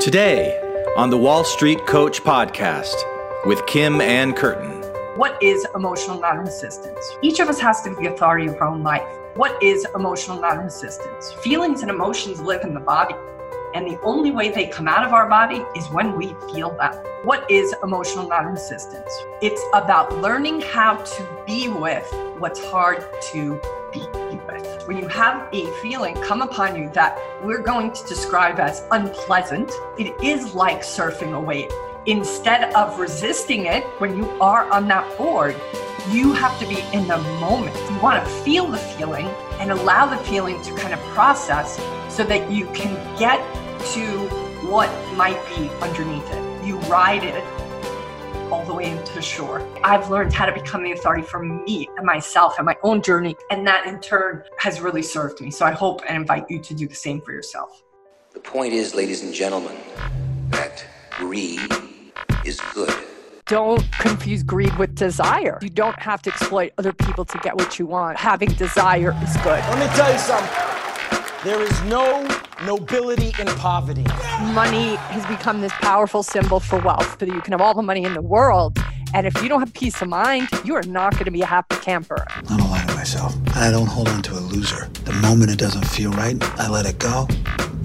Today on the Wall Street Coach podcast with Kim Ann Curtin. What is emotional non resistance? Each of us has to be the authority of our own life. What is emotional non resistance? Feelings and emotions live in the body, and the only way they come out of our body is when we feel them. What is emotional non resistance? It's about learning how to be with what's hard to be with. When you have a feeling come upon you that we're going to describe as unpleasant, it is like surfing a wave. Instead of resisting it when you are on that board, you have to be in the moment. You want to feel the feeling and allow the feeling to kind of process so that you can get to what might be underneath it. You ride it all the way into shore. I've learned how to become the authority for me and myself and my own journey, and that in turn has really served me. So I hope and invite you to do the same for yourself. The point is, ladies and gentlemen, that greed is good. Don't confuse greed with desire. You don't have to exploit other people to get what you want. Having desire is good. Let me tell you something. There is no nobility in poverty. Money has become this powerful symbol for wealth, so that you can have all the money in the world. And if you don't have peace of mind, you are not going to be a happy camper. I don't lie to myself. I don't hold on to a loser. The moment it doesn't feel right, I let it go.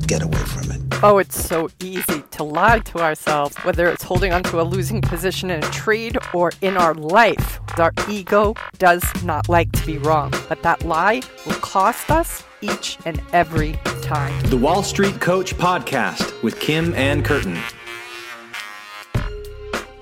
Get away from it. Oh, it's so easy to lie to ourselves, whether it's holding onto a losing position in a trade or in our life. Our ego does not like to be wrong, but that lie will cost us each and every time. The Wall Street Coach podcast with Kim Ann Curtin.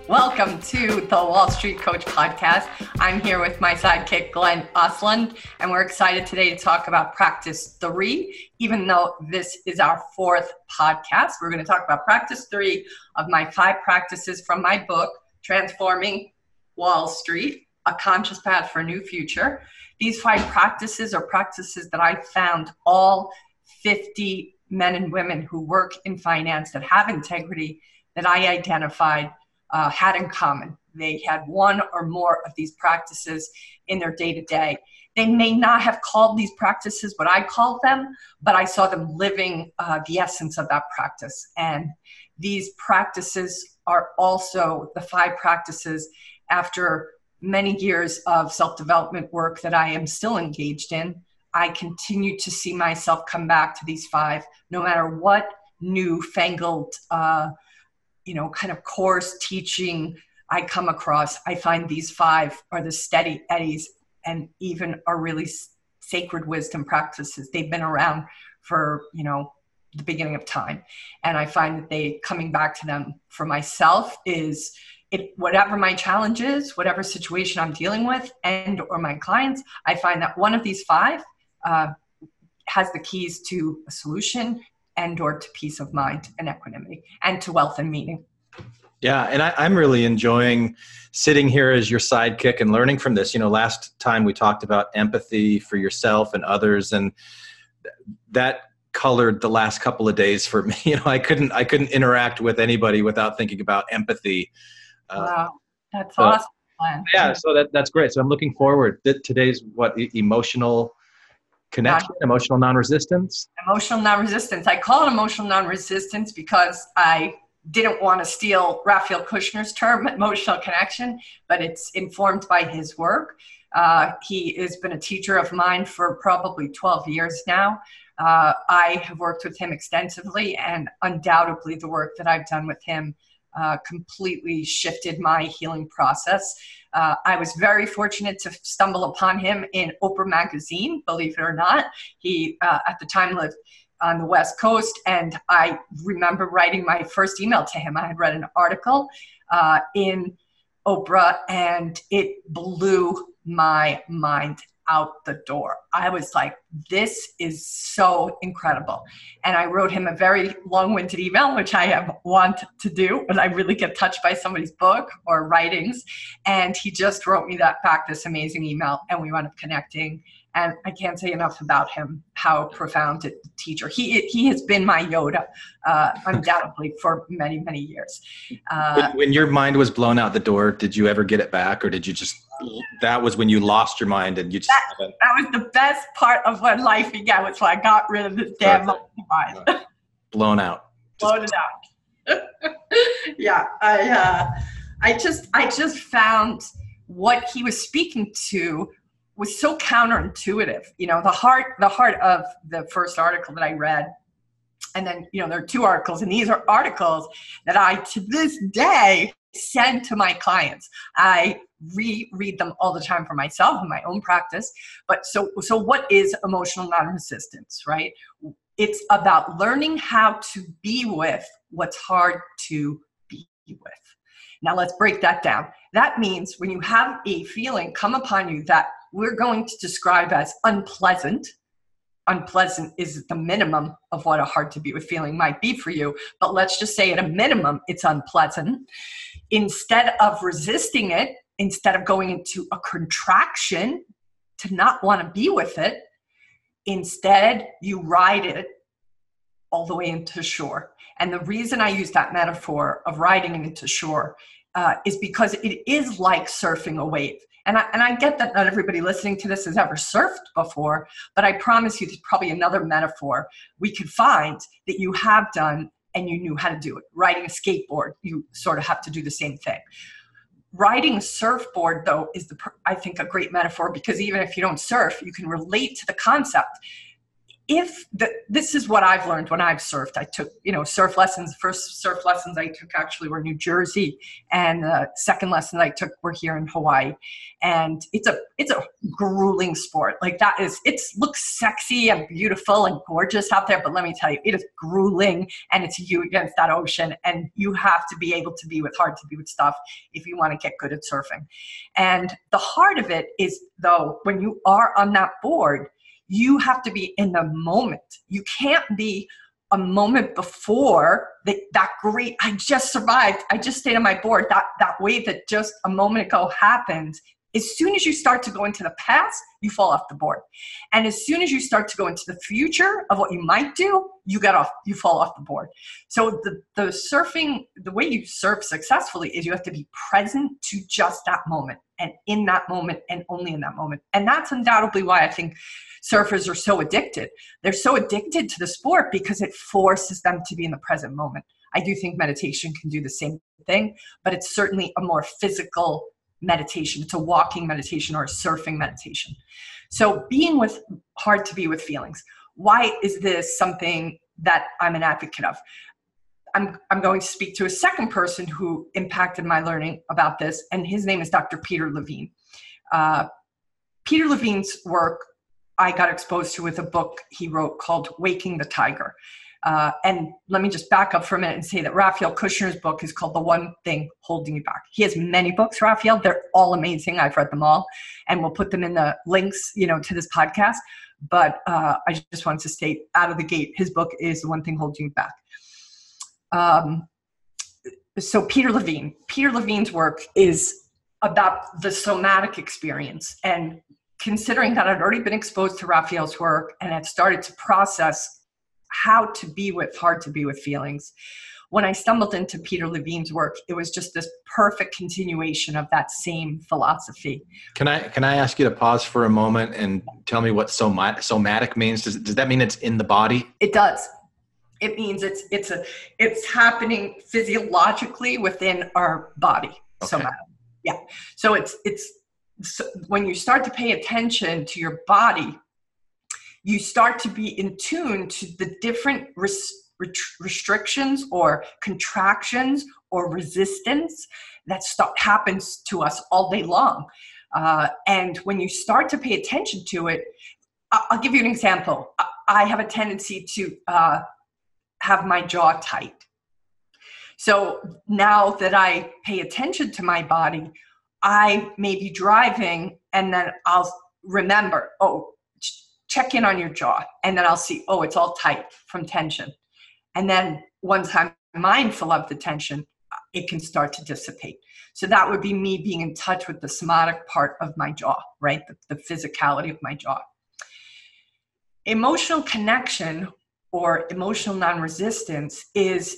Welcome to the Wall Street Coach podcast. I'm here with my sidekick, Glenn Osland, and we're excited today to talk about practice three. Even though this is our fourth podcast, we're going to talk about practice three of my five practices from my book, Transforming Wall Street A Conscious Path for a New Future. These five practices are practices that I found all 50 men and women who work in finance that have integrity that I identified uh, had in common. They had one or more of these practices in their day to day. They may not have called these practices what I called them, but I saw them living uh, the essence of that practice. And these practices are also the five practices after many years of self development work that I am still engaged in. I continue to see myself come back to these five, no matter what newfangled uh, you know, kind of course teaching I come across, I find these five are the steady eddies and even are really sacred wisdom practices. They've been around for, you know, the beginning of time. And I find that they coming back to them for myself is it whatever my challenge is, whatever situation I'm dealing with and or my clients, I find that one of these five uh, has the keys to a solution and or to peace of mind and equanimity and to wealth and meaning. Yeah and I, i'm really enjoying sitting here as your sidekick and learning from this. You know last time we talked about empathy for yourself and others and that colored the last couple of days for me. You know i couldn't i couldn't interact with anybody without thinking about empathy. Uh, wow that's so, awesome yeah so that, that's great. So i'm looking forward. To today's what emotional connection, non- emotional non-resistance? Emotional non-resistance. I call it emotional non-resistance because I didn't want to steal Raphael Cushnir's term, emotional connection, but it's informed by his work. Uh, he has been a teacher of mine for probably 12 years now. Uh, I have worked with him extensively, and undoubtedly, the work that I've done with him uh, completely shifted my healing process. Uh, I was very fortunate to stumble upon him in Oprah Magazine, believe it or not. He, uh, at the time, lived on the West Coast, and I remember writing my first email to him. I had read an article uh, in Oprah, and it blew my mind out the door. I was like, this is so incredible. And I wrote him a very long winded email, which I have want to do when I really get touched by somebody's book or writings. And he just wrote me that back, this amazing email, and we wound up connecting and I can't say enough about him. How profound a teacher he he has been my Yoda, uh, undoubtedly for many many years. Uh, when, when, your mind was blown out the door, did you ever get it back, or did you just that was when you lost your mind and you just that, that was the best part of what life began, was when I got rid of this damn mind. blown out. Blown it out. yeah, I uh, I just I just found what he was speaking to was so counterintuitive. You know, the heart the heart of the first article that I read, and then you know there are two articles, and these are articles that I to this day send to my clients. I reread them all the time for myself in my own practice. But so so what is emotional non-resistance, right? It's about learning how to be with what's hard to be with. Now let's break that down. That means when you have a feeling come upon you that we're going to describe as unpleasant, unpleasant is the minimum of what a hard to be with feeling might be for you, but let's just say at a minimum it's unpleasant. Instead of resisting it, instead of going into a contraction to not want to be with it, instead you ride it all the way into shore. And the reason I use that metaphor of riding into shore uh, is because it is like surfing a wave. And I, and I get that not everybody listening to this has ever surfed before, but I promise you there's probably another metaphor we could find that you have done and you knew how to do it. Riding a skateboard, you sort of have to do the same thing. Riding surfboard, though, is the I think a great metaphor because even if you don't surf, you can relate to the concept if the, this is what I've learned when I've surfed, I took, you know, surf lessons. First surf lessons I took actually were New Jersey, and the second lesson I took were here in Hawaii. And it's a it's a grueling sport. Like that is it looks sexy and beautiful and gorgeous out there, but let me tell you, it is grueling, and it's you against that ocean, and you have to be able to be with hard to be with stuff if you want to get good at surfing. And the heart of it is though when you are on that board you have to be in the moment. You can't be a moment before that, that great i just survived i just stayed on my board that that wave that just a moment ago happened as soon as you start to go into the past, you fall off the board. And as soon as you start to go into the future of what you might do, you get off, you fall off the board. So the, the surfing, the way you surf successfully is you have to be present to just that moment and in that moment and only in that moment. And that's undoubtedly why I think surfers are so addicted. They're so addicted to the sport because it forces them to be in the present moment. I do think meditation can do the same thing, but it's certainly a more physical meditation. It's a walking meditation or a surfing meditation. So, being with hard to be with feelings. Why is this something that I'm an advocate of? I'm, I'm going to speak to a second person who impacted my learning about this, and his name is Dr. Peter Levine. Uh, Peter Levine's work I got exposed to with a book he wrote called Waking the Tiger. Uh, and let me just back up for a minute and say that Raphael Cushnir's book is called The One Thing Holding You Back. He has many books, Raphael. They're all amazing. I've read them all, and we'll put them in the links, you know, to this podcast. But uh, I just wanted to state out of the gate, his book is The One Thing Holding You Back. Um, so Peter Levine, Peter Levine's work is about the somatic experience and considering that I'd already been exposed to Raphael's work and had started to process how to be with hard to be with feelings. When i stumbled into peter levine's work it was just this perfect continuation of that same philosophy. Can i can i ask you to pause for a moment and tell me what somatic, somatic means? Does, does that mean it's in the body? It does. It means it's it's a it's happening physiologically within our body okay. somatic yeah. So it's it's so when you start to pay attention to your body you start to be in tune to the different res- restrictions or contractions or resistance that start, happens to us all day long. Uh, and when you start to pay attention to it, I'll give you an example. I have a tendency to uh, have my jaw tight. So now that I pay attention to my body, I may be driving and then I'll remember, oh, check in on your jaw and then I'll see, oh, it's all tight from tension. And then once I'm mindful of the tension, uh, it can start to dissipate. So that would be me being in touch with the somatic part of my jaw, right? The, the physicality of my jaw. Emotional connection or emotional non resistance is,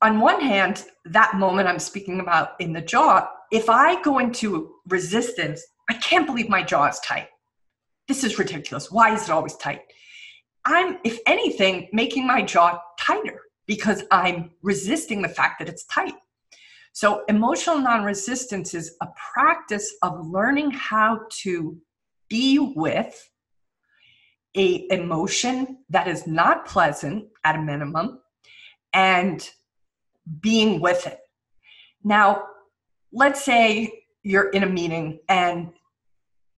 on one hand, that moment I'm speaking about in the jaw. If I go into resistance, I can't believe my jaw is tight this is ridiculous. Why is it always tight? I'm, if anything, making my jaw tighter because I'm resisting the fact that it's tight. So, emotional non resistance is a practice of learning how to be with a emotion that is not pleasant at a minimum and being with it. Now, let's say you're in a meeting and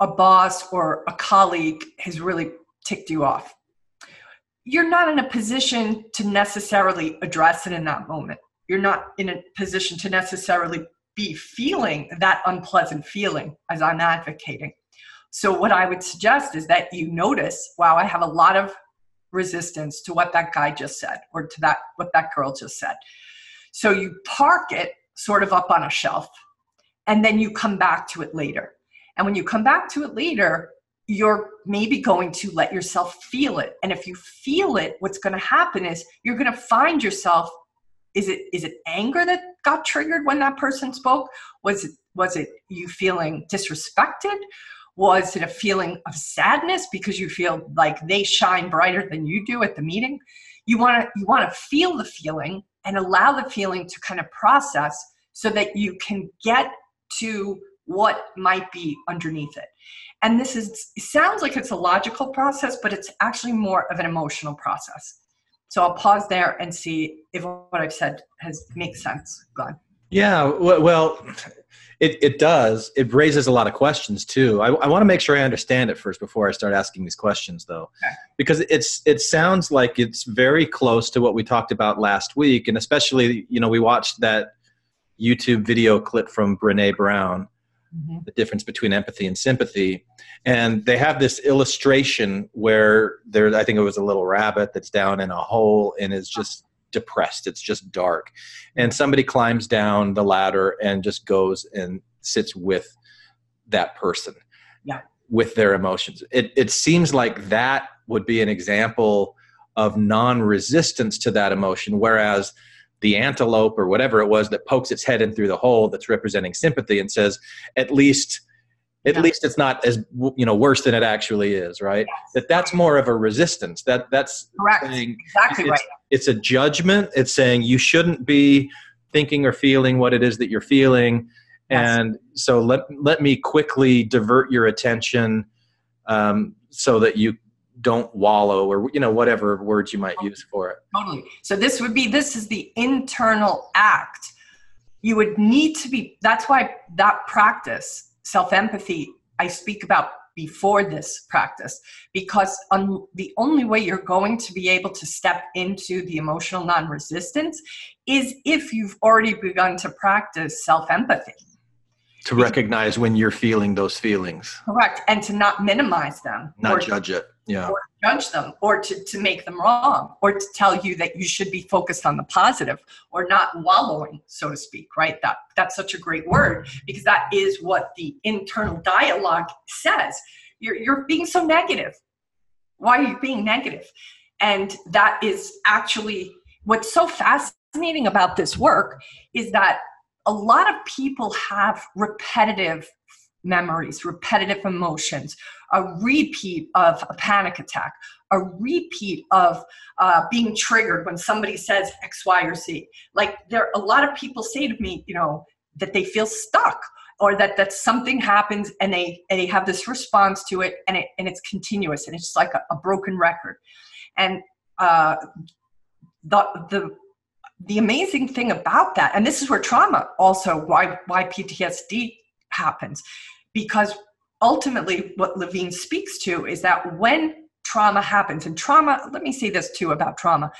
a boss or a colleague has really ticked you off. You're not in a position to necessarily address it in that moment. You're not in a position to necessarily be feeling that unpleasant feeling as I'm advocating. So, what I would suggest is that you notice wow, I have a lot of resistance to what that guy just said or to that what that girl just said. So, you park it sort of up on a shelf and then you come back to it later. And when you come back to it later, you're maybe going to let yourself feel it. And if you feel it, what's going to happen is you're going to find yourself is it is it anger that got triggered when that person spoke? Was it was it you feeling disrespected? Was it a feeling of sadness because you feel like they shine brighter than you do at the meeting? You want to you want to feel the feeling and allow the feeling to kind of process so that you can get to what might be underneath it. And this is sounds like it's a logical process, but it's actually more of an emotional process. So I'll pause there and see if what I've said has makes sense. On. Yeah, well, it, it does. It raises a lot of questions too. I, I want to make sure I understand it first before I start asking these questions, though, okay. because it's it sounds like it's very close to what we talked about last week, and especially you know we watched that YouTube video clip from Brene Brown, mm-hmm. the difference between empathy and sympathy, and they have this illustration where there I think it was a little rabbit that's down in a hole and is just depressed. It's just dark. And somebody climbs down the ladder and just goes and sits with that person. Yeah. With their emotions. It it seems like that would be an example of non-resistance to that emotion whereas the antelope or whatever it was that pokes its head in through the hole that's representing sympathy and says at least at yeah. least it's not as you know worse than it actually is right yes. that that's more of a resistance that that's correct saying, exactly it's, right it's a judgment it's saying you shouldn't be thinking or feeling what it is that you're feeling yes. and so let let me quickly divert your attention um, so that you don't wallow or you know whatever words you might use for it. Totally. So this would be this is the internal act. You would need to be that's why that practice self empathy I speak about before this practice because on the only way you're going to be able to step into the emotional non resistance is if you've already begun to practice self empathy. To recognize when you're feeling those feelings. Correct. And to not minimize them. Not judge it yeah. or judge them or to, to make them wrong or to tell you that you should be focused on the positive or not wallowing so to speak right that that's such a great word because that is what the internal dialogue says you're, you're being so negative why are you being negative and that is actually what's so fascinating about this work is that a lot of people have repetitive memories, repetitive emotions, a repeat of a panic attack, a repeat of uh, being triggered when somebody says X, Y, or Z. Like there, a lot of people say to me, you know, that they feel stuck or that that something happens and they and they have this response to it and it and it's continuous and it's like a, a broken record. And uh, the the the amazing thing about that, and this is where trauma also why why PTSD happens because ultimately what levine speaks to is that when trauma happens and trauma let me say this too about trauma.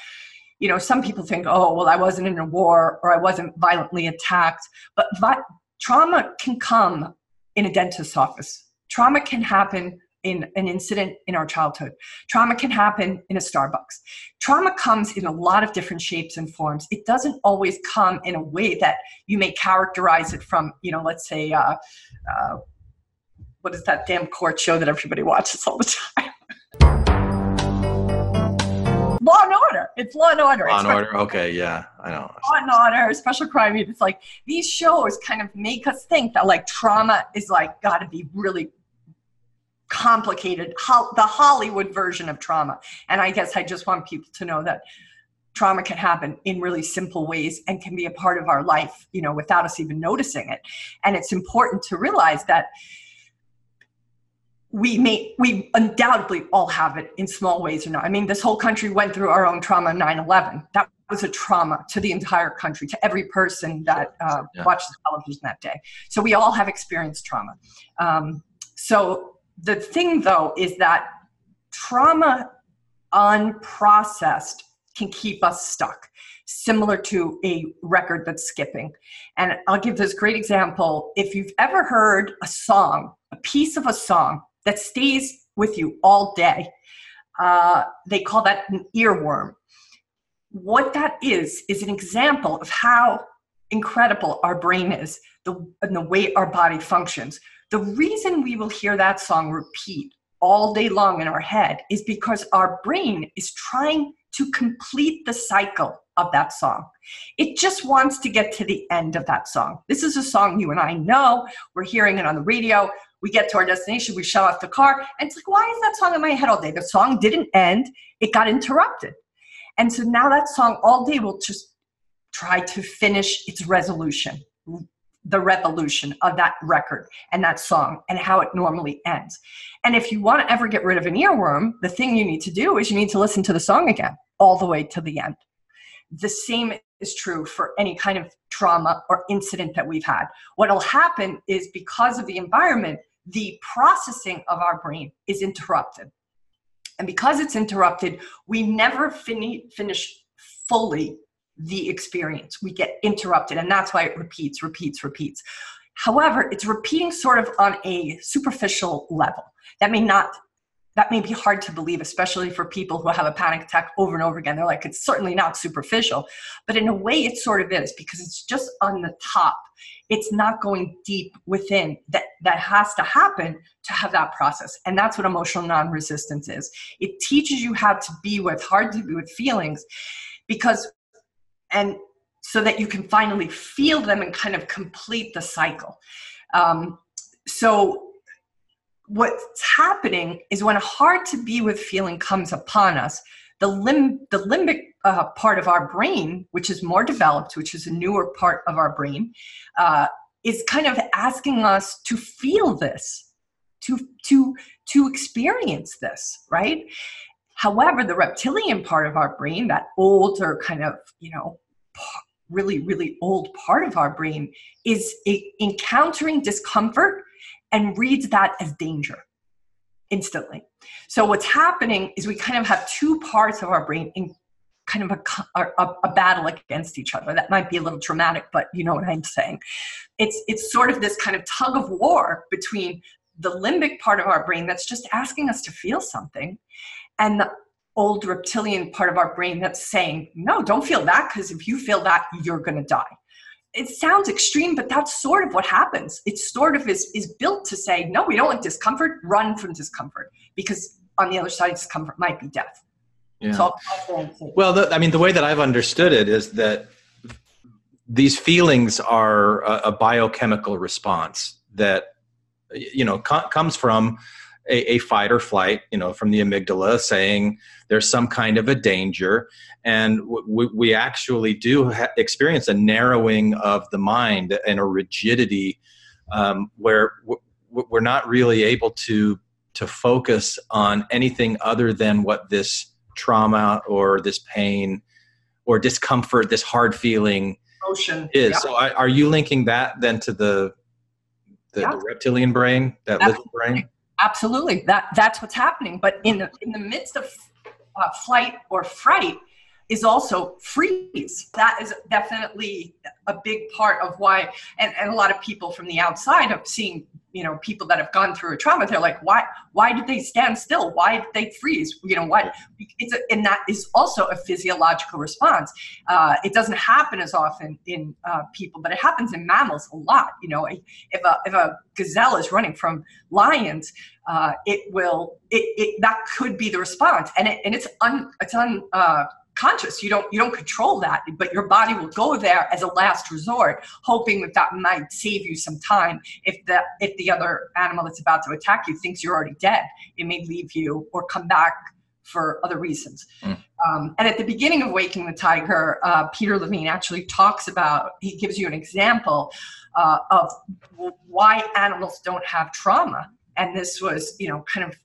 You know some people think oh well i wasn't in a war or i wasn't violently attacked but vi- trauma can come in a dentist's office. Trauma can happen in an incident in our childhood. Trauma can happen in a Starbucks. Trauma comes in a lot of different shapes and forms. It doesn't always come in a way that you may characterize it from, you know, let's say, uh, uh, what is that damn court show that everybody watches all the time? Law and Order. It's Law and Order. Law and Order. Okay, yeah, I know. Law and Order, Special Crime Unit. It's like these shows kind of make us think that like trauma is like got to be really complicated, the Hollywood version of trauma. And I guess I just want people to know that trauma can happen in really simple ways and can be a part of our life you know without us even noticing it. And it's important to realize that we may we undoubtedly all have it in small ways or not. I mean this whole country went through our own trauma 9-11 that was a trauma to the entire country to every person that uh, yeah. watched the television that day. So we all have experienced trauma. Um, so the thing though is that trauma unprocessed can keep us stuck similar to a record that's skipping and i'll give this great example if you've ever heard a song a piece of a song that stays with you all day. Uh, they call that an earworm. What that is, is an example of how incredible our brain is the, and the way our body functions. The reason we will hear that song repeat all day long in our head is because our brain is trying to complete the cycle of that song. It just wants to get to the end of that song. This is a song you and I know. We're hearing it on the radio we get to our destination, we shut off the car, and it's like, why is that song in my head all day? The song didn't end, it got interrupted. And so now that song all day will just try to finish its resolution, the revolution of that record and that song and how it normally ends. And if you want to ever get rid of an earworm, the thing you need to do is you need to listen to the song again all the way to the end. The same is true for any kind of trauma or incident that we've had. What'll happen is because of the environment, the processing of our brain is interrupted. And because it's interrupted, we never fin- finish fully the experience. We get interrupted, and that's why it repeats, repeats, repeats. However, it's repeating sort of on a superficial level. That may not that may be hard to believe, especially for people who have a panic attack over and over again. They're like, it's certainly not superficial, but in a way, it sort of is because it's just on the top. It's not going deep within. That that has to happen to have that process, and that's what emotional non-resistance is. It teaches you how to be with hard to be with feelings, because and so that you can finally feel them and kind of complete the cycle. Um, so what's happening is when a hard to be with feeling comes upon us, the, limb, the limbic uh, part of our brain, which is more developed, which is a newer part of our brain, uh, is kind of asking us to feel this, to to to experience this, right? However, the reptilian part of our brain, that older kind of you know really really old part of our brain, is encountering discomfort and reads that as danger instantly. So what's happening is we kind of have two parts of our brain in kind of a, a, a, battle against each other. That might be a little dramatic, but you know what I'm saying. It's it's sort of this kind of tug of war between the limbic part of our brain that's just asking us to feel something, and the old reptilian part of our brain that's saying, no, don't feel that because if you feel that, you're going to die it sounds extreme, but that's sort of what happens. It sort of is, is built to say, no, we don't want discomfort, run from discomfort, because on the other side, discomfort might be death. Yeah. So well, the, I mean, the way that I've understood it is that these feelings are a, a biochemical response that, you know, co- comes from a, a, fight or flight, you know, from the amygdala saying there's some kind of a danger. And we, we actually do ha- experience a narrowing of the mind and a rigidity um, where w- we're not really able to to focus on anything other than what this trauma or this pain or discomfort, this hard feeling Emotion. is. Yeah. So, I, are you linking that then to the the, yeah. the reptilian brain, that lizard brain? Absolutely, that that's what's happening. But in the in the midst of uh, flight or fright is also freeze. That is definitely a big part of why, and, and a lot of people from the outside have seeing, you know people that have gone through a trauma they're like why why did they stand still? Why did they freeze? You know why? It's a, and that is also a physiological response. Uh, it doesn't happen as often in uh, people but it happens in mammals a lot. You know if a if a gazelle is running from lions uh, it will it, it that could be the response. And it and it's un it's un uh, conscious you don't you don't control that but your body will go there as a last resort hoping that that might save you some time if the if the other animal that's about to attack you thinks you're already dead it may leave you or come back for other reasons mm. Um, and at the beginning of Waking the Tiger, uh, Peter Levine actually talks about, he gives you an example uh, of why animals don't have trauma. And this was, you know, kind of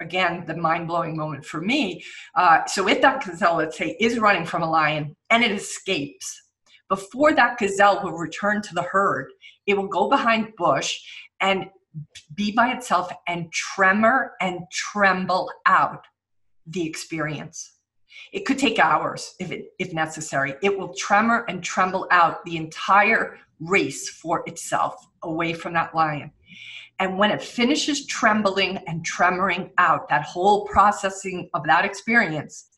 again the mind-blowing moment for me uh, so if that gazelle let's say is running from a lion and it escapes before that gazelle will return to the herd it will go behind bush and be by itself and tremor and tremble out the experience. It could take hours if it if necessary. It will tremor and tremble out the entire race for itself away from that lion and when it finishes trembling and tremoring out, that whole processing of that experience,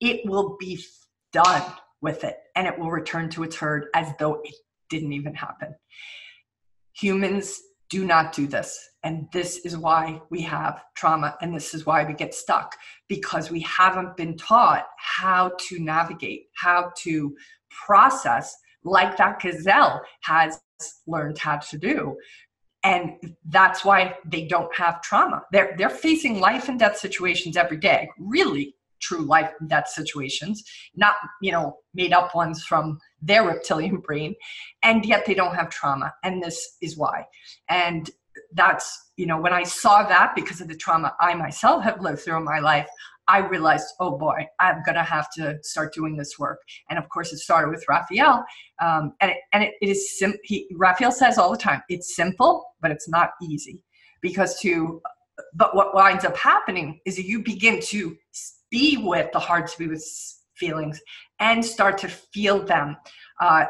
it will be done with it and it will return to its herd as though it didn't even happen. Humans do not do this. And this is why we have trauma and this is why we get stuck because we haven't been taught how to navigate, how to process like that gazelle has learned how to do and that's why they don't have trauma. They're they're facing life and death situations every day really true life and death situations not you know made up ones from their reptilian brain. And yet they don't have trauma and this is why. And that's you know when i saw that because of the trauma i myself have lived through in my life I realized, oh boy, I'm going to have to start doing this work. And of course, it started with Raphael. Um, and it, and it, it is simple. Raphael says all the time, it's simple, but it's not easy. Because to, but what winds up happening is you begin to be with the hard to be with feelings and start to feel them. Uh,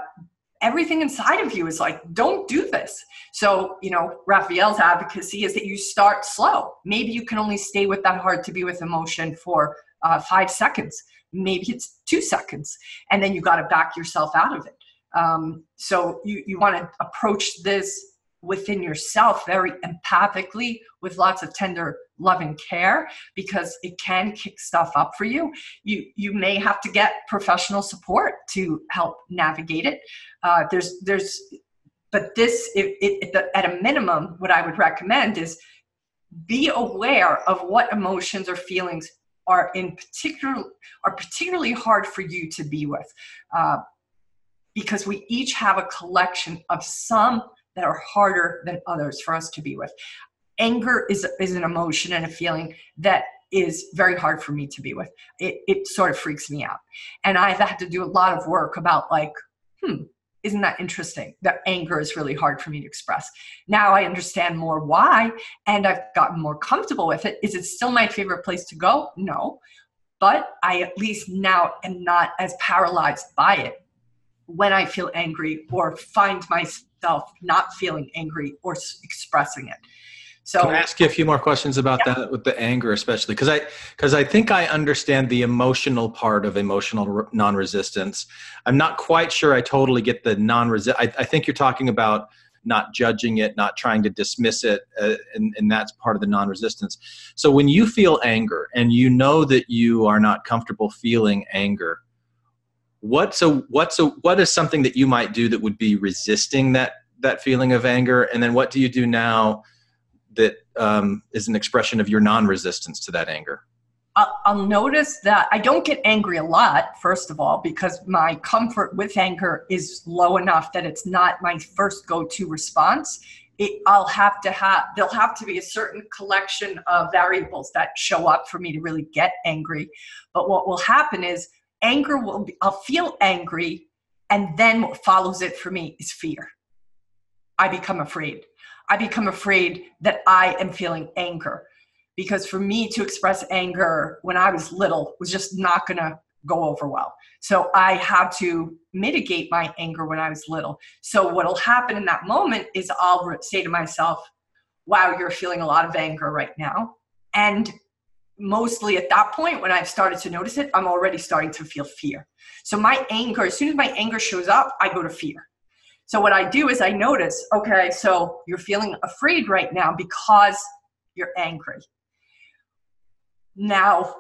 everything inside of you is like, don't do this. So, you know, Raphael's advocacy is that you start slow. Maybe you can only stay with that hard to be with emotion for uh, five seconds. Maybe it's two seconds. And then you got to back yourself out of it. Um, so you, you want to approach this within yourself very empathically with lots of tender loving care because it can kick stuff up for you. You you may have to get professional support to help navigate it. Uh, there's there's but this it, it, at a minimum what i would recommend is be aware of what emotions or feelings are in particular are particularly hard for you to be with. Uh, because we each have a collection of some that are harder than others for us to be with. Anger is, is an emotion and a feeling that is very hard for me to be with. It, it sort of freaks me out. And I've had to do a lot of work about, like, hmm, isn't that interesting? That anger is really hard for me to express. Now I understand more why, and I've gotten more comfortable with it. Is it still my favorite place to go? No. But I at least now am not as paralyzed by it when I feel angry or find myself not feeling angry or expressing it. So Can I ask you a few more questions about yeah. that with the anger, especially because I because I think I understand the emotional part of emotional re- non-resistance. I'm not quite sure I totally get the non-resist. I, I, think you're talking about not judging it, not trying to dismiss it, uh, and, and that's part of the non-resistance. So when you feel anger and you know that you are not comfortable feeling anger, what's a what's a what is something that you might do that would be resisting that that feeling of anger and then what do you do now that um, is an expression of your non-resistance to that anger I'll notice that I don't get angry a lot, first of all, because my comfort with anger is low enough that it's not my first go to response. It, I'll have to have, there'll have to be a certain collection of variables that show up for me to really get angry. But what will happen is anger will be, I'll feel angry, and then what follows it for me is fear. I become afraid. I become afraid that I am feeling anger. Because for me to express anger when I was little was just not going to go over well. So I had to mitigate my anger when I was little. So what'll happen in that moment is I'll say to myself, wow, you're feeling a lot of anger right now. And mostly at that point when I've started to notice it, I'm already starting to feel fear. So my anger, as soon as my anger shows up, I go to fear. So what I do is I notice, okay, so you're feeling afraid right now because you're angry. Now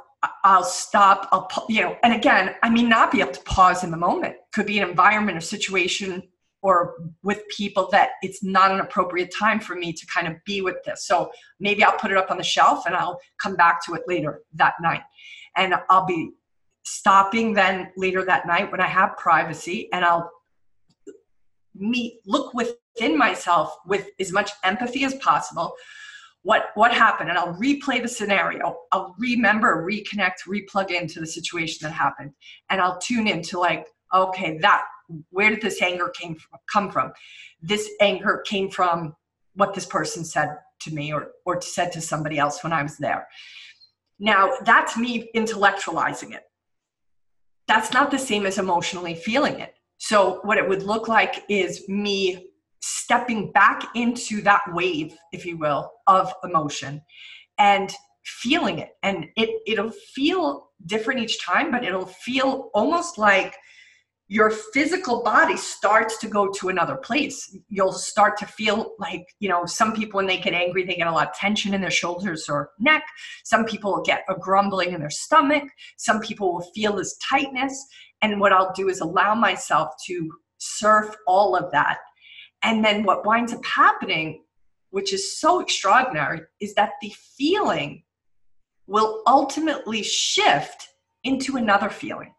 I'll stop. I'll, you know, and again, I may not be able to pause in the moment. Could be an environment or situation or with people that it's not an appropriate time for me to kind of be with this. So maybe I'll put it up on the shelf and I'll come back to it later that night. And I'll be stopping then later that night when I have privacy and I'll meet look within myself with as much empathy as possible what what happened and i'll replay the scenario i'll remember reconnect replug into the situation that happened and i'll tune into like okay that where did this anger came from, come from? This anger came from what this person said to me or or said to somebody else when i was there. Now that's me intellectualizing it. That's not the same as emotionally feeling it. So what it would look like is me stepping back into that wave, if you will, of emotion and feeling it. And it, it'll feel different each time, but it'll feel almost like your physical body starts to go to another place. You'll start to feel like, you know, some people when they get angry, they get a lot of tension in their shoulders or neck. Some people get a grumbling in their stomach. Some people will feel this tightness. And what I'll do is allow myself to surf all of that and then what winds up happening, which is so extraordinary, is that the feeling will ultimately shift into another feeling.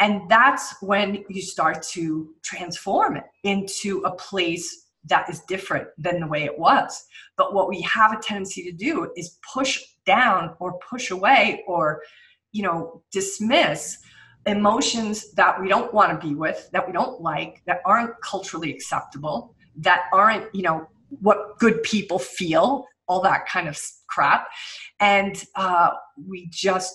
And that's when you start to transform it into a place that is different than the way it was. But what we have a tendency to do is push down or push away or, you know, dismiss emotions that we don't want to be with, that we don't like, that aren't culturally acceptable, that aren't, you know, what good people feel, all that kind of crap. And uh, we just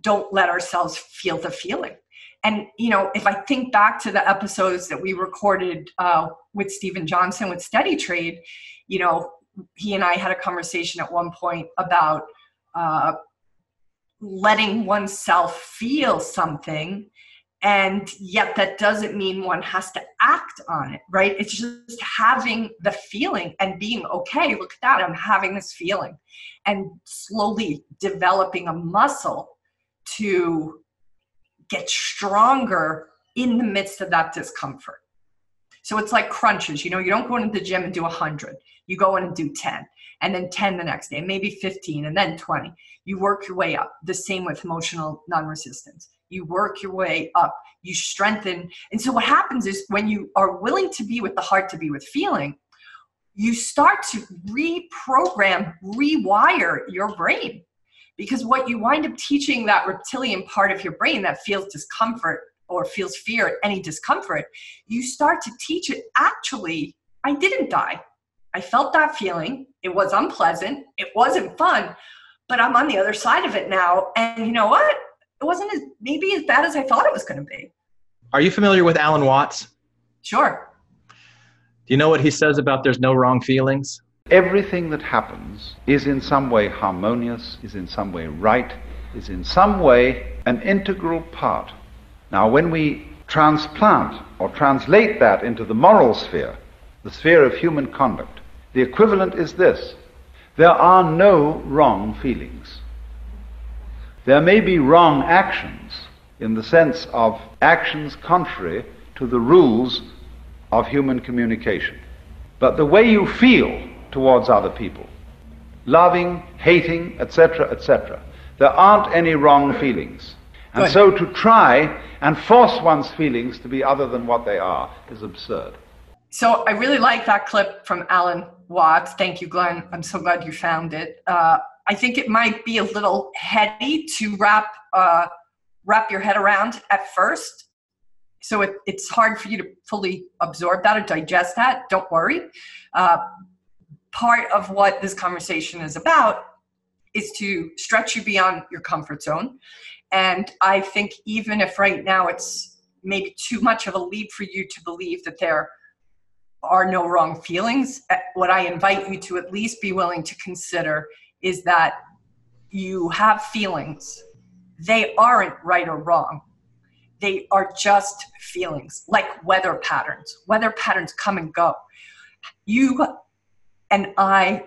don't let ourselves feel the feeling. And, you know, if I think back to the episodes that we recorded uh, with stephen Johnson with Steady Trade, you know, he and I had a conversation at one point about uh, letting oneself feel something and yet that doesn't mean one has to act on it right? It's just having the feeling and being okay look at that i'm having this feeling. And slowly developing a muscle to get stronger in the midst of that discomfort so it's like crunches you know you don't go into the gym and do 100 you go in and do 10 and then 10 the next day, maybe 15, and then 20. You work your way up. The same with emotional non resistance. You work your way up, you strengthen. And so, what happens is when you are willing to be with the heart to be with feeling, you start to reprogram, rewire your brain. Because what you wind up teaching that reptilian part of your brain that feels discomfort or feels fear, at any discomfort, you start to teach it actually, I didn't die. I felt that feeling. It was unpleasant. It wasn't fun, but I'm on the other side of it now. And you know what? It wasn't as maybe as bad as I thought it was going to be. Are you familiar with Alan Watts? Sure. Do you know what he says about there's no wrong feelings? Everything that happens is in some way harmonious, is in some way right, is in some way an integral part. Now, when we transplant or translate that into the moral sphere, the sphere of human conduct, the equivalent is this there are no wrong feelings. There may be wrong actions in the sense of actions contrary to the rules of human communication. But the way you feel towards other people, loving, hating, etc., etc., there aren't any wrong feelings. And so to try and force one's feelings to be other than what they are is absurd. So I really like that clip from Alan Watts. Thank you, Glenn. I'm so glad you found it. Uh, I think it might be a little heady to wrap uh, wrap your head around at first. So it, it's hard for you to fully absorb that or digest that. Don't worry. Uh, part of what this conversation is about is to stretch you beyond your comfort zone. And I think even if right now it's maybe too much of a leap for you to believe that there are no wrong feelings. Uh, what I invite you to at least be willing to consider is that you have feelings. They aren't right or wrong. They are just feelings, like weather patterns. Weather patterns come and go. You and I,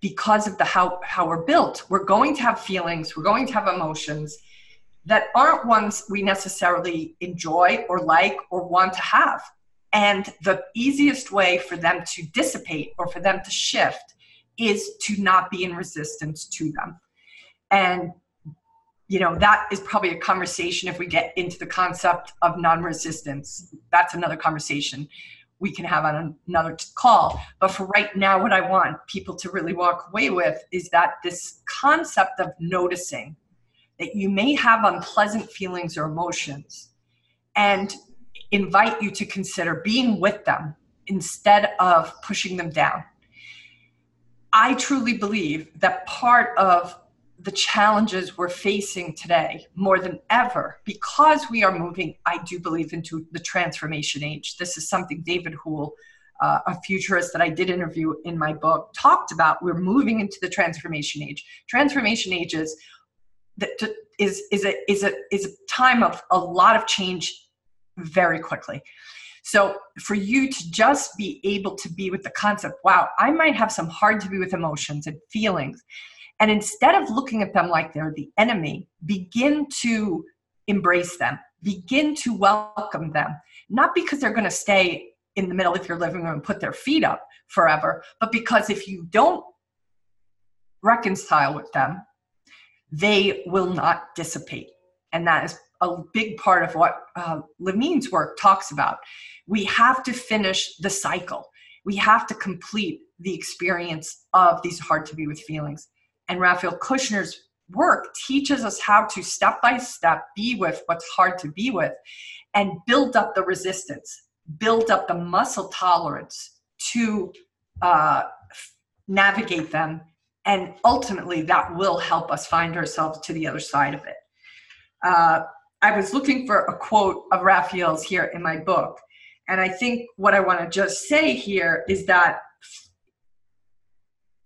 because of the how, how we're built, we're going to have feelings, we're going to have emotions that aren't ones we necessarily enjoy or like or want to have. And the easiest way for them to dissipate or for them to shift is to not be in resistance to them. And you know that is probably a conversation if we get into the concept of non-resistance that's another conversation we can have on another call. But for right now what i want people to really walk away with is that this concept of noticing that you may have unpleasant feelings or emotions and invite you to consider being with them instead of pushing them down. I truly believe that part of the challenges we're facing today more than ever because we are moving, I do believe, into the transformation age. This is something David Houle, uh, a futurist that I did interview in my book, talked about. We're moving into the transformation age. Transformation age is, is, is, a, is, a, is a time of a lot of change very quickly. So for you to just be able to be with the concept, wow, I might have some hard to be with emotions and feelings and instead of looking at them like they're the enemy, begin to embrace them, begin to welcome them, not because they're going to stay in the middle of your living room and put their feet up forever, but because if you don't reconcile with them, they will not dissipate. And that is a big part of what uh, Levine's work talks about. We have to finish the cycle. We have to complete the experience of these hard to be with feelings and Raphael Cushnir's work teaches us how to step by step be with what's hard to be with and build up the resistance, build up the muscle tolerance to uh, navigate them. And ultimately, that will help us find ourselves to the other side of it. Uh, I was looking for a quote of Raphael's here in my book. And I think what I want to just say here is that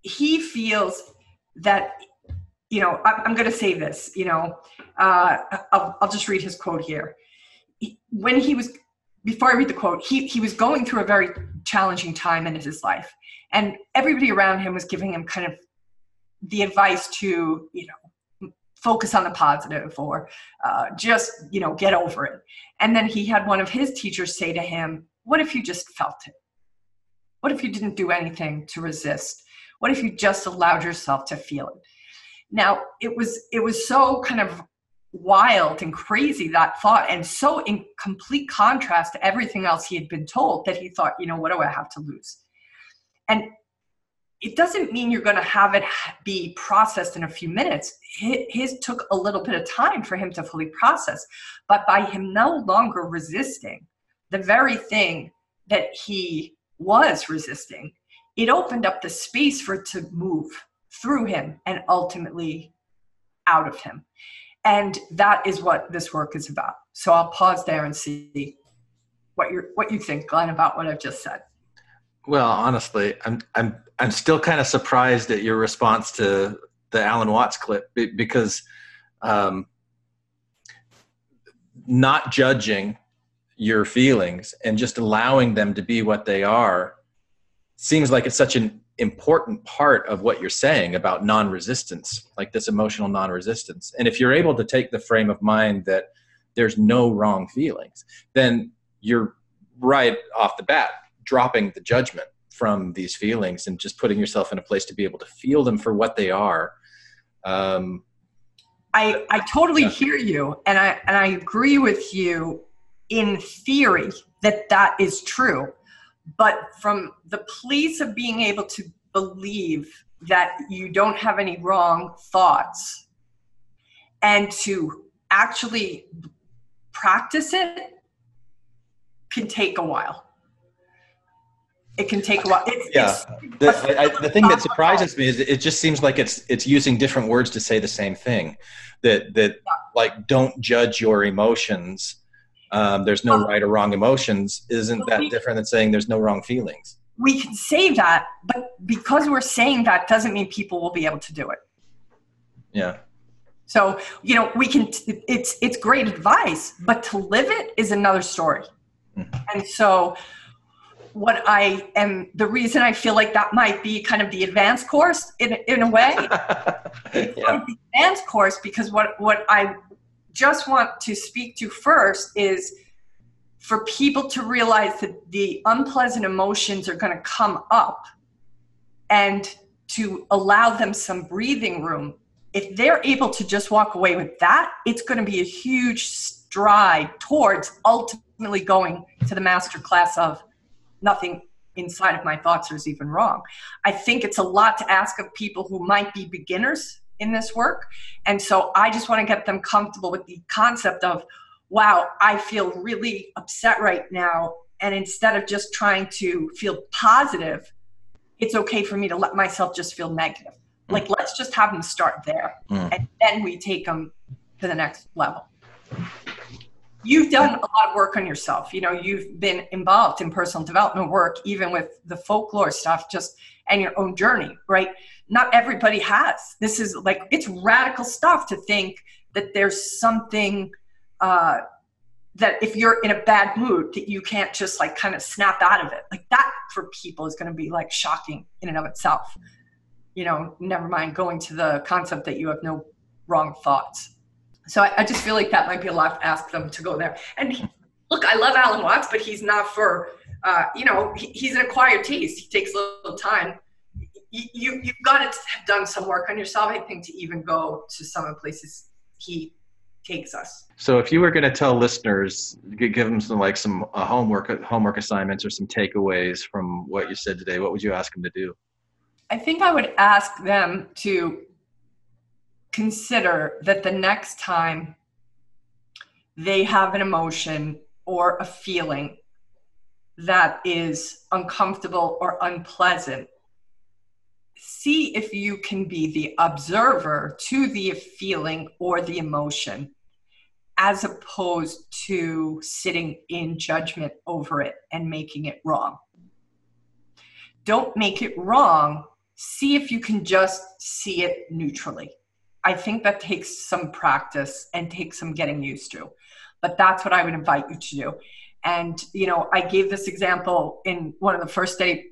he feels that you know i'm going to say this you know uh, I'll, I'll, just read his quote here. When he was before i read the quote he, he was going through a very challenging time in his life and everybody around him was giving him kind of the advice to you know focus on the positive or uh, just you know get over it. And then he had one of his teachers say to him what if you just felt it? What if you didn't do anything to resist what if you just allowed yourself to feel it? Now, it was it was so kind of wild and crazy that thought and so in complete contrast to everything else he had been told that he thought, you know, what do I have to lose? And it doesn't mean you're going to have it be processed in a few minutes. His took a little bit of time for him to fully process, but by him no longer resisting the very thing that he was resisting, it opened up the space for it to move through him and ultimately out of him. And that is what this work is about. So I'll pause there and see what you what you think, Glenn, about what I've just said. Well, honestly, I'm I'm I'm still kind of surprised at your response to the Alan Watts clip because um, not judging your feelings and just allowing them to be what they are seems like it's such an important part of what you're saying about non-resistance like this emotional non-resistance. And if you're able to take the frame of mind that there's no wrong feelings then you're right off the bat dropping the judgment from these feelings and just putting yourself in a place to be able to feel them for what they are. Um, I, I totally yeah. hear you and I, and I agree with you in theory that that is true but from the place of being able to believe that you don't have any wrong thoughts and to actually practice it can take a while. It can take a while. It's, yeah. it's the, I, the thing that surprises me is it just seems like it's it's using different words to say the same thing that that yeah. like don't judge your emotions um, there's no right or wrong emotions isn't that different than saying there's no wrong feelings we can say that but because we're saying that doesn't mean people will be able to do it yeah so you know we can it's it's great advice but to live it is another story mm-hmm. and so what I am the reason I feel like that might be kind of the advanced course in in a way. yeah. advanced course because what what I just want to speak to first is for people to realize that the unpleasant emotions are going to come up and to allow them some breathing room if they're able to just walk away with that, it's going to be a huge stride towards ultimately going to the master class of nothing inside of my thoughts is even wrong. I think it's a lot to ask of people who might be beginners in this work. And so I just want to get them comfortable with the concept of, wow, I feel really upset right now. And instead of just trying to feel positive, it's okay for me to let myself just feel negative. Mm. Like, let's just have them start there. Mm. And then we take them to the next level. You've done a lot of work on yourself. You know, you've been involved in personal development work, even with the folklore stuff, just and your own journey, right? Not everybody has. This is like, it's radical stuff to think that there's something uh, that if you're in a bad mood that you can't just like kind of snap out of it. Like that for people is going to be like shocking in and of itself. You know never mind going to the concept that you have no wrong thoughts. So i, I just feel like that might be a lot to ask them to go there. And he, look i love alan watts but he's not for uh, you know he, he's an acquired taste. He takes a little time you, you you've got to have done some work on yourself i think to even go to some of the places he takes us. So if you were going to tell listeners, give them some like some uh, homework homework assignments or some takeaways from what you said today, what would you ask them to do? I think I would ask them to consider that the next time they have an emotion or a feeling that is uncomfortable or unpleasant see if you can be the observer to the feeling or the emotion as opposed to sitting in judgment over it and making it wrong. Don't make it wrong. See if you can just see it neutrally. I think that takes some practice and takes some getting used to. But that's what I would invite you to do. And, you know, I gave this example in one of the first day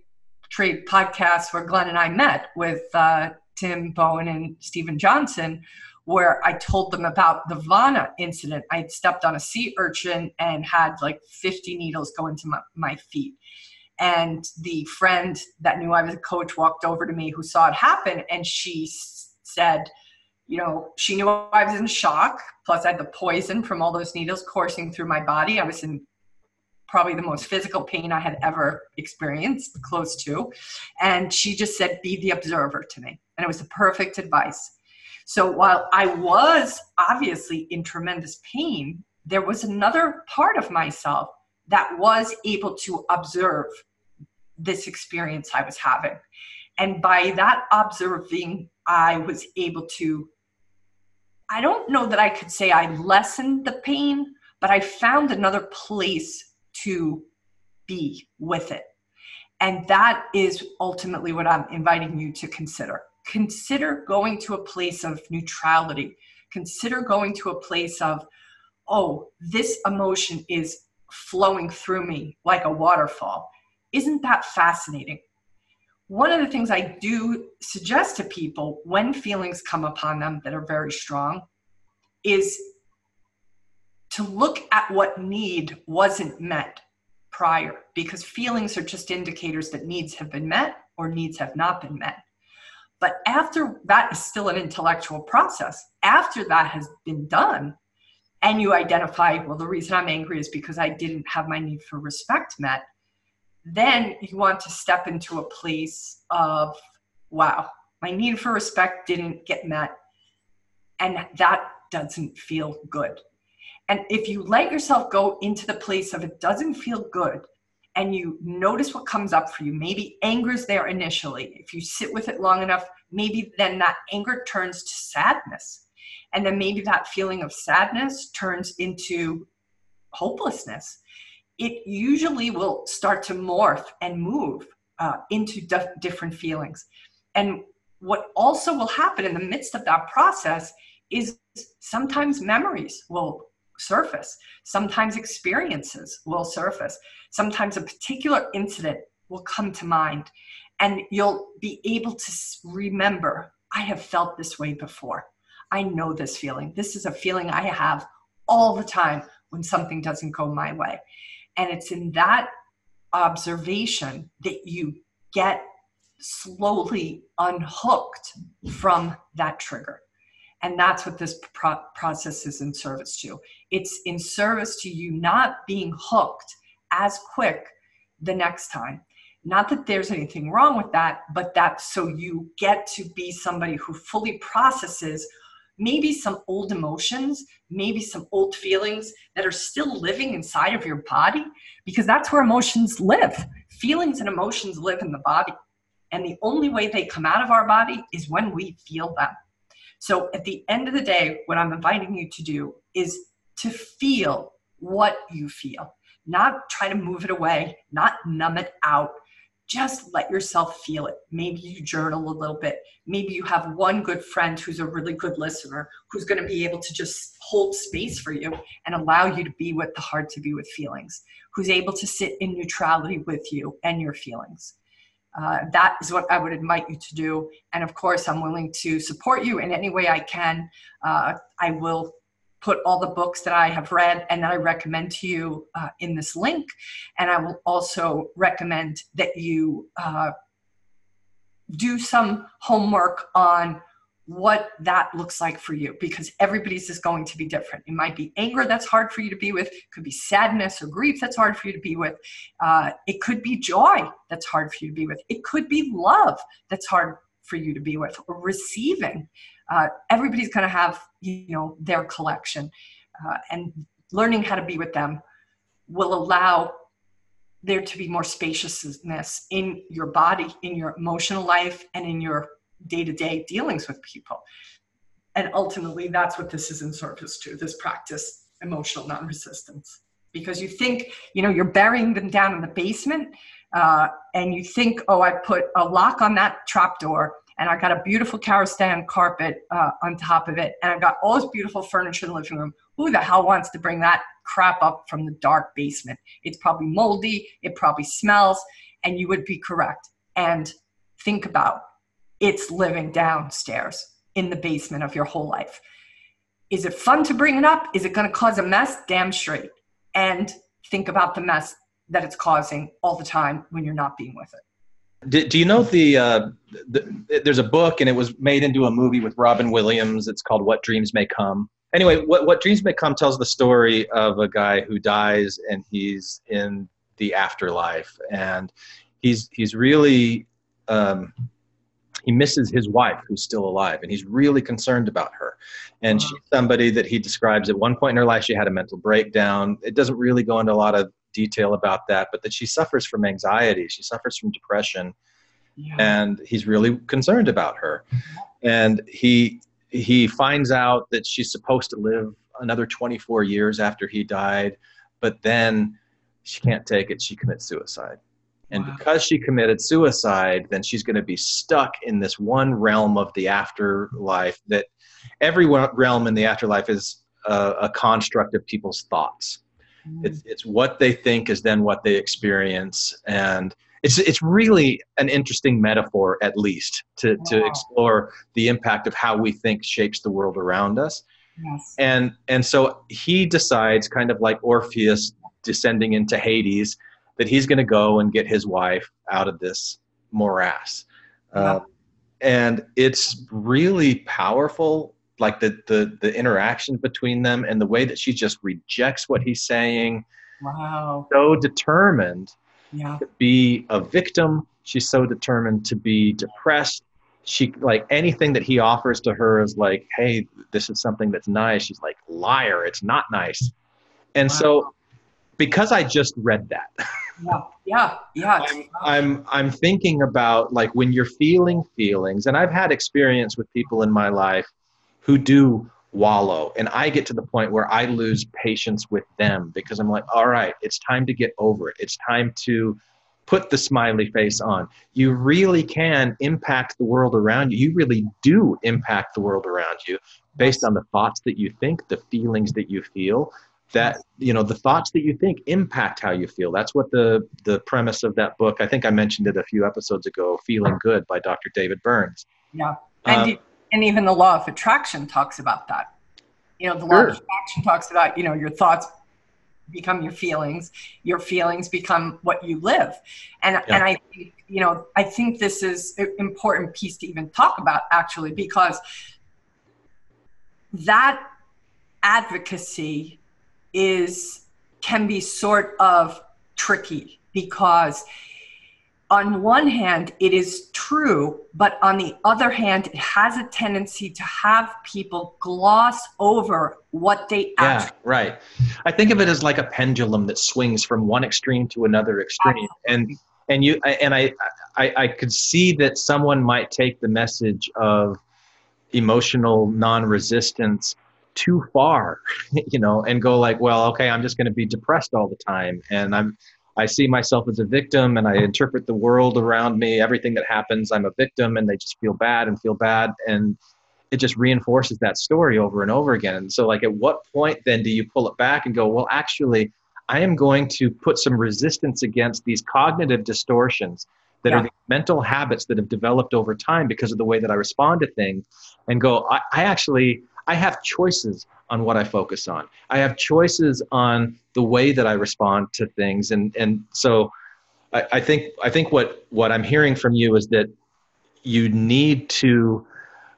trade podcasts where Glenn and I met with uh, Tim Bowen and Stephen Johnson, where I told them about the Vana incident. I had stepped on a sea urchin and had like 50 needles go into my, my feet. And the friend that knew I was a coach walked over to me who saw it happen and she said, you know, she knew I was in shock. Plus, I had the poison from all those needles coursing through my body. I was in probably the most physical pain I had ever experienced, close to. And she just said, Be the observer to me. And it was the perfect advice. So while I was obviously in tremendous pain, there was another part of myself that was able to observe this experience I was having. And by that observing, I was able to, I don't know that I could say I lessened the pain, but I found another place to be with it. And that is ultimately what I'm inviting you to consider. Consider going to a place of neutrality. Consider going to a place of, oh, this emotion is flowing through me like a waterfall. Isn't that fascinating? One of the things I do suggest to people when feelings come upon them that are very strong is to look at what need wasn't met prior because feelings are just indicators that needs have been met or needs have not been met. But after that is still an intellectual process. After that has been done, and you identify, well, the reason I'm angry is because I didn't have my need for respect met, then you want to step into a place of, wow, my need for respect didn't get met. And that doesn't feel good. And if you let yourself go into the place of it doesn't feel good and you notice what comes up for you, maybe anger is there initially. If you sit with it long enough, maybe then that anger turns to sadness. And then maybe that feeling of sadness turns into hopelessness. It usually will start to morph and move uh, into d- different feelings. And what also will happen in the midst of that process is sometimes memories will surface. Sometimes experiences will surface. Sometimes a particular incident will come to mind, and you'll be able to remember I have felt this way before. I know this feeling. This is a feeling I have all the time when something doesn't go my way. And it's in that observation that you get slowly unhooked from that trigger. And that's what this pro- process is in service to. It's in service to you not being hooked as quick the next time. Not that there's anything wrong with that, but that so you get to be somebody who fully processes maybe some old emotions, maybe some old feelings that are still living inside of your body, because that's where emotions live. Feelings and emotions live in the body. And the only way they come out of our body is when we feel them. So at the end of the day, what I'm inviting you to do is to feel what you feel, not try to move it away, not numb it out, just let yourself feel it. Maybe you journal a little bit. Maybe you have one good friend who's a really good listener who's going to be able to just hold space for you and allow you to be with the hard to be with feelings, who's able to sit in neutrality with you and your feelings. Uh, that is what I would invite you to do. And of course, I'm willing to support you in any way I can. Uh, I will put all the books that I have read and that I recommend to you uh, in this link. And I will also recommend that you uh, do some homework on what that looks like for you because everybody's is going to be different. It might be anger that's hard for you to be with, it could be sadness or grief that's hard for you to be with, uh, it could be joy that's hard for you to be with, it could be love that's hard for you to be with, or receiving. Uh, everybody's going to have you know their collection uh, and learning how to be with them will allow there to be more spaciousness in your body in your emotional life and in your day-to-day dealings with people and ultimately that's what this is in service to this practice emotional non-resistance because you think you know you're burying them down in the basement uh, and you think oh i put a lock on that trap door and I got a beautiful Karastan carpet uh, on top of it, and I've got all this beautiful furniture in the living room. Who the hell wants to bring that crap up from the dark basement? It's probably moldy, it probably smells, and you would be correct. And think about it's living downstairs in the basement of your whole life. Is it fun to bring it up? Is it going to cause a mess? Damn straight. And think about the mess that it's causing all the time when you're not being with it. Do, do you know the, uh, the, there's a book and it was made into a movie with Robin Williams. It's called What Dreams May Come. Anyway, what What Dreams May Come tells the story of a guy who dies and he's in the afterlife and he's he's really um, he misses his wife who's still alive and he's really concerned about her and she's somebody that he describes at one point in her life she had a mental breakdown it doesn't really go into a lot of detail about that, but that she suffers from anxiety, she suffers from depression, yeah. and he's really concerned about her. And he he finds out that she's supposed to live another 24 years after he died, but then she can't take it. She commits suicide. And wow. because she committed suicide, then she's going to be stuck in this one realm of the afterlife that every realm in the afterlife is a, a construct of people's thoughts. Mm. It's it's what they think is then what they experience, and it's it's really an interesting metaphor, at least, to to explore the impact of how we think shapes the world around us. Yes. And and so he decides, kind of like Orpheus descending into Hades, that he's going to go and get his wife out of this morass. Yeah. Uh, and it's really powerful like the the the interaction between them and the way that she just rejects what he's saying. Wow. So determined yeah. to be a victim. She's so determined to be depressed. She like anything that he offers to her is like, hey, this is something that's nice. She's like, liar, it's not nice. And wow. so because I just read that. yeah, yeah, yeah. I'm, I'm I'm thinking about like when you're feeling feelings, and I've had experience with people in my life who do wallow. And I get to the point where I lose patience with them because I'm like, all right, it's time to get over it. It's time to put the smiley face on. You really can impact the world around you. You really do impact the world around you based on the thoughts that you think, the feelings that you feel. That you know, the thoughts that you think impact how you feel. That's what the the premise of that book. I think I mentioned it a few episodes ago. Feeling Good by Dr. David Burns. Yeah, and um, and even the law of attraction talks about that you know the law of attraction talks about you know your thoughts become your feelings your feelings become what you live and yeah. and i you know i think this is an important piece to even talk about actually because that advocacy is can be sort of tricky because on one hand it is true but on the other hand it has a tendency to have people gloss over what they yeah actually right. I think of it as like a pendulum that swings from one extreme to another extreme. And and you and I, I i could see that someone might take the message of emotional non-resistance too far you know and go like well okay i'm just going to be depressed all the time and i'm I see myself as a victim and I interpret the world around me, everything that happens, I'm a victim and they just feel bad and feel bad. And it just reinforces that story over and over again. And so, like, at what point then do you pull it back and go, well, actually, I am going to put some resistance against these cognitive distortions that Yeah. are the mental habits that have developed over time because of the way that I respond to things and go, I, I actually, I have choices on what I focus on. I have choices on the way that I respond to things. And, and so I, I think, I think what, what I'm hearing from you is that you need to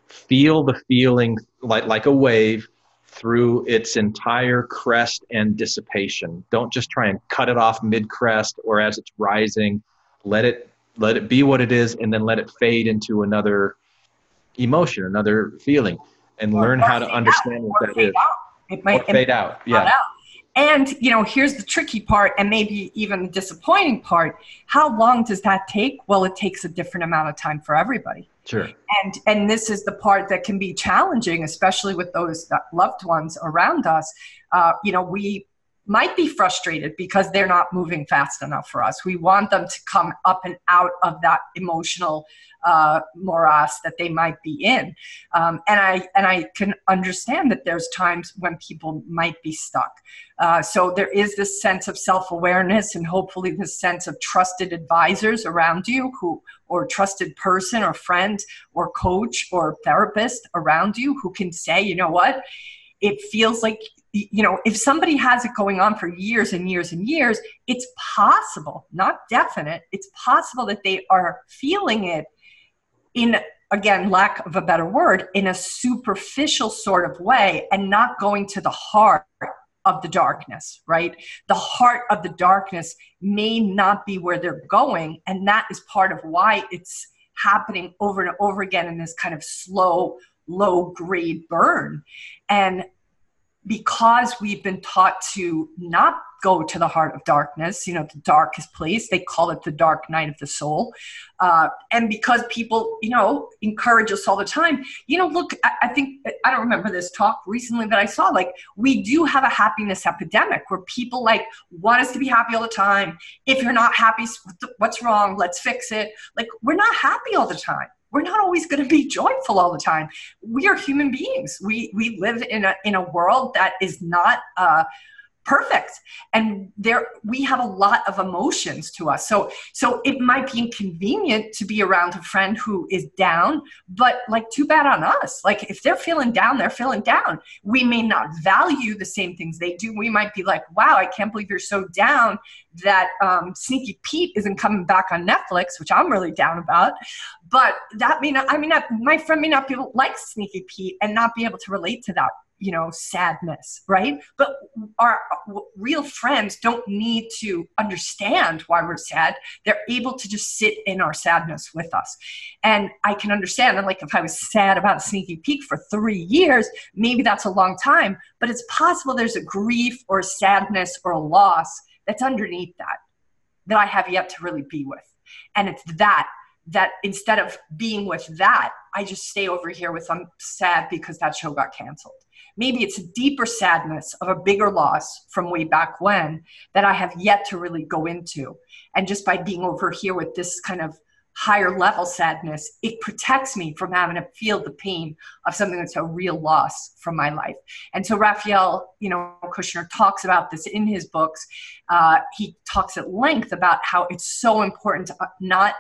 feel the feeling like, like a wave through its entire crest and dissipation. Don't just try and cut it off mid crest or as it's rising. Let it let it be what it is and then let it fade into another emotion, another feeling and Or- learn or how to understand out, what or that is. out. It Or might it fade out. Yeah. out. And you know, here's the tricky part, and maybe even the disappointing part. How long does that take? Well, it takes a different amount of time for everybody. Sure. And and this is the part that can be challenging, especially with those loved ones around us. Uh, you know, we might be frustrated because they're not moving fast enough for us. We want them to come up and out of that emotional uh, morass that they might be in. Um, and I and I can understand that there's times when people might be stuck. Uh, so there is this sense of self-awareness and hopefully this sense of trusted advisors around you who or trusted person or friend or coach or therapist around you who can say, you know what, it feels like you know if somebody has it going on for years and years and years it's possible not definite it's possible that they are feeling it in again lack of a better word in a superficial sort of way and not going to the heart of the darkness right? The heart of the darkness may not be where they're going and that is part of why it's happening over and over again in this kind of slow low grade burn. And because we've been taught to not go to the heart of darkness, you know, the darkest place, they call it the dark night of the soul. Uh, and because people, you know, encourage us all the time, you know, look, I, I think, I don't remember this talk recently that I saw, like, we do have a happiness epidemic where people like want us to be happy all the time. If you're not happy, what's wrong? Let's fix it. Like, we're not happy all the time we're not always going to be joyful all the time. We are human beings. We we live in a in a world that is not uh, perfect, and there we have a lot of emotions to us. So so it might be inconvenient to be around a friend who is down, but like too bad on us. Like if they're feeling down, they're feeling down. We may not value the same things they do. We might be like, wow, I can't believe you're so down that um, Sneaky Pete isn't coming back on Netflix, which I'm really down about. But that may not, I mean, my friend may not be like Sneaky Pete and not be able to relate to that, you know, sadness, right? But our real friends don't need to understand why we're sad. They're able to just sit in our sadness with us. And I can understand that, like, if I was sad about Sneaky Pete for three years, maybe that's a long time, but it's possible there's a grief or a sadness or a loss that's underneath that that I have yet to really be with. And it's that that instead of being with that, I just stay over here with I'm sad because that show got canceled. Maybe it's a deeper sadness of a bigger loss from way back when that I have yet to really go into. And just by being over here with this kind of higher level sadness, it protects me from having to feel the pain of something that's a real loss from my life. And so Raphael, you know, Cushnir talks about this in his books. Uh, he talks at length about how it's so important to not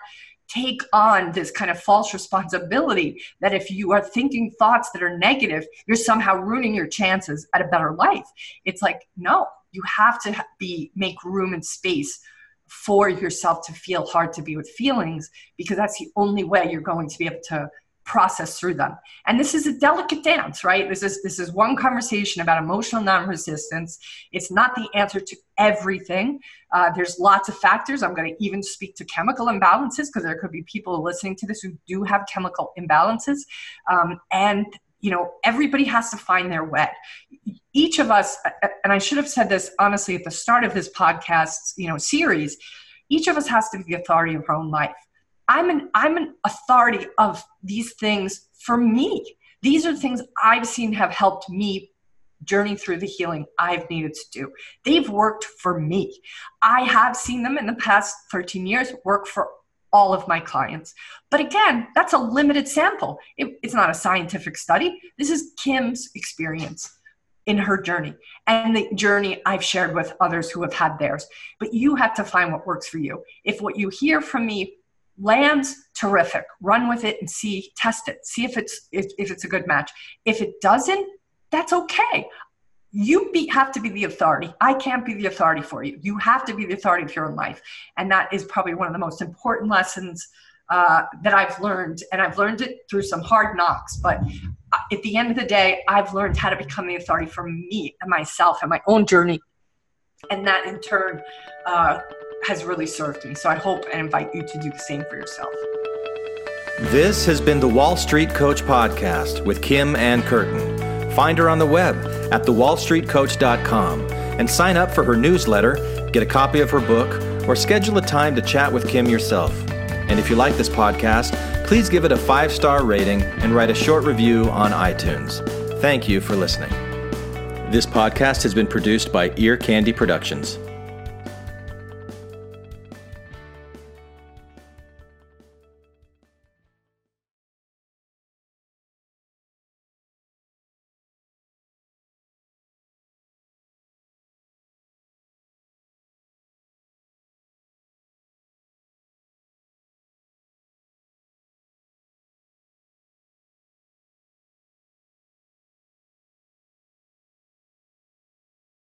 take on this kind of false responsibility that if you are thinking thoughts that are negative, you're somehow ruining your chances at a better life. It's like, no, you have to be make room and space for yourself to feel hard to be with feelings because that's the only way you're going to be able to process through them. And this is a delicate dance, right? This is this is one conversation about emotional non-resistance. It's not the answer to everything. Uh, there's lots of factors. I'm going to even speak to chemical imbalances because there could be people listening to this who do have chemical imbalances. Um, and you know everybody has to find their way each of us and i should have said this honestly at the start of this podcast you know series each of us has to be the authority of our own life I'm an I'm an authority of these things for me. These are things I've seen have helped me journey through the healing I've needed to do. They've worked for me. I have seen them in the past 13 years work for all of my clients. But again, that's a limited sample. It, it's not a scientific study. This is Kim's experience in her journey and the journey I've shared with others who have had theirs. But you have to find what works for you. If what you hear from me lands terrific. Run with it and see test it. See if it's if, if it's a good match. If it doesn't that's okay. You be, have to be the authority. I can't be the authority for you. You have to be the authority of your own life. And that is probably one of the most important lessons uh, that i've learned. And i've learned it through some hard knocks. But uh, at the end of the day i've learned how to become the authority for me and myself and my own journey. And that in turn uh, has really served me. So I hope and invite you to do the same for yourself. This has been the Wall Street Coach Podcast with Kim Ann Curtin. Find her on the web at thewallstreetcoach.com and sign up for her newsletter, get a copy of her book, or schedule a time to chat with Kim yourself. And if you like this podcast, please give it a five star rating and write a short review on iTunes. Thank you for listening. This podcast has been produced by Ear Candy Productions.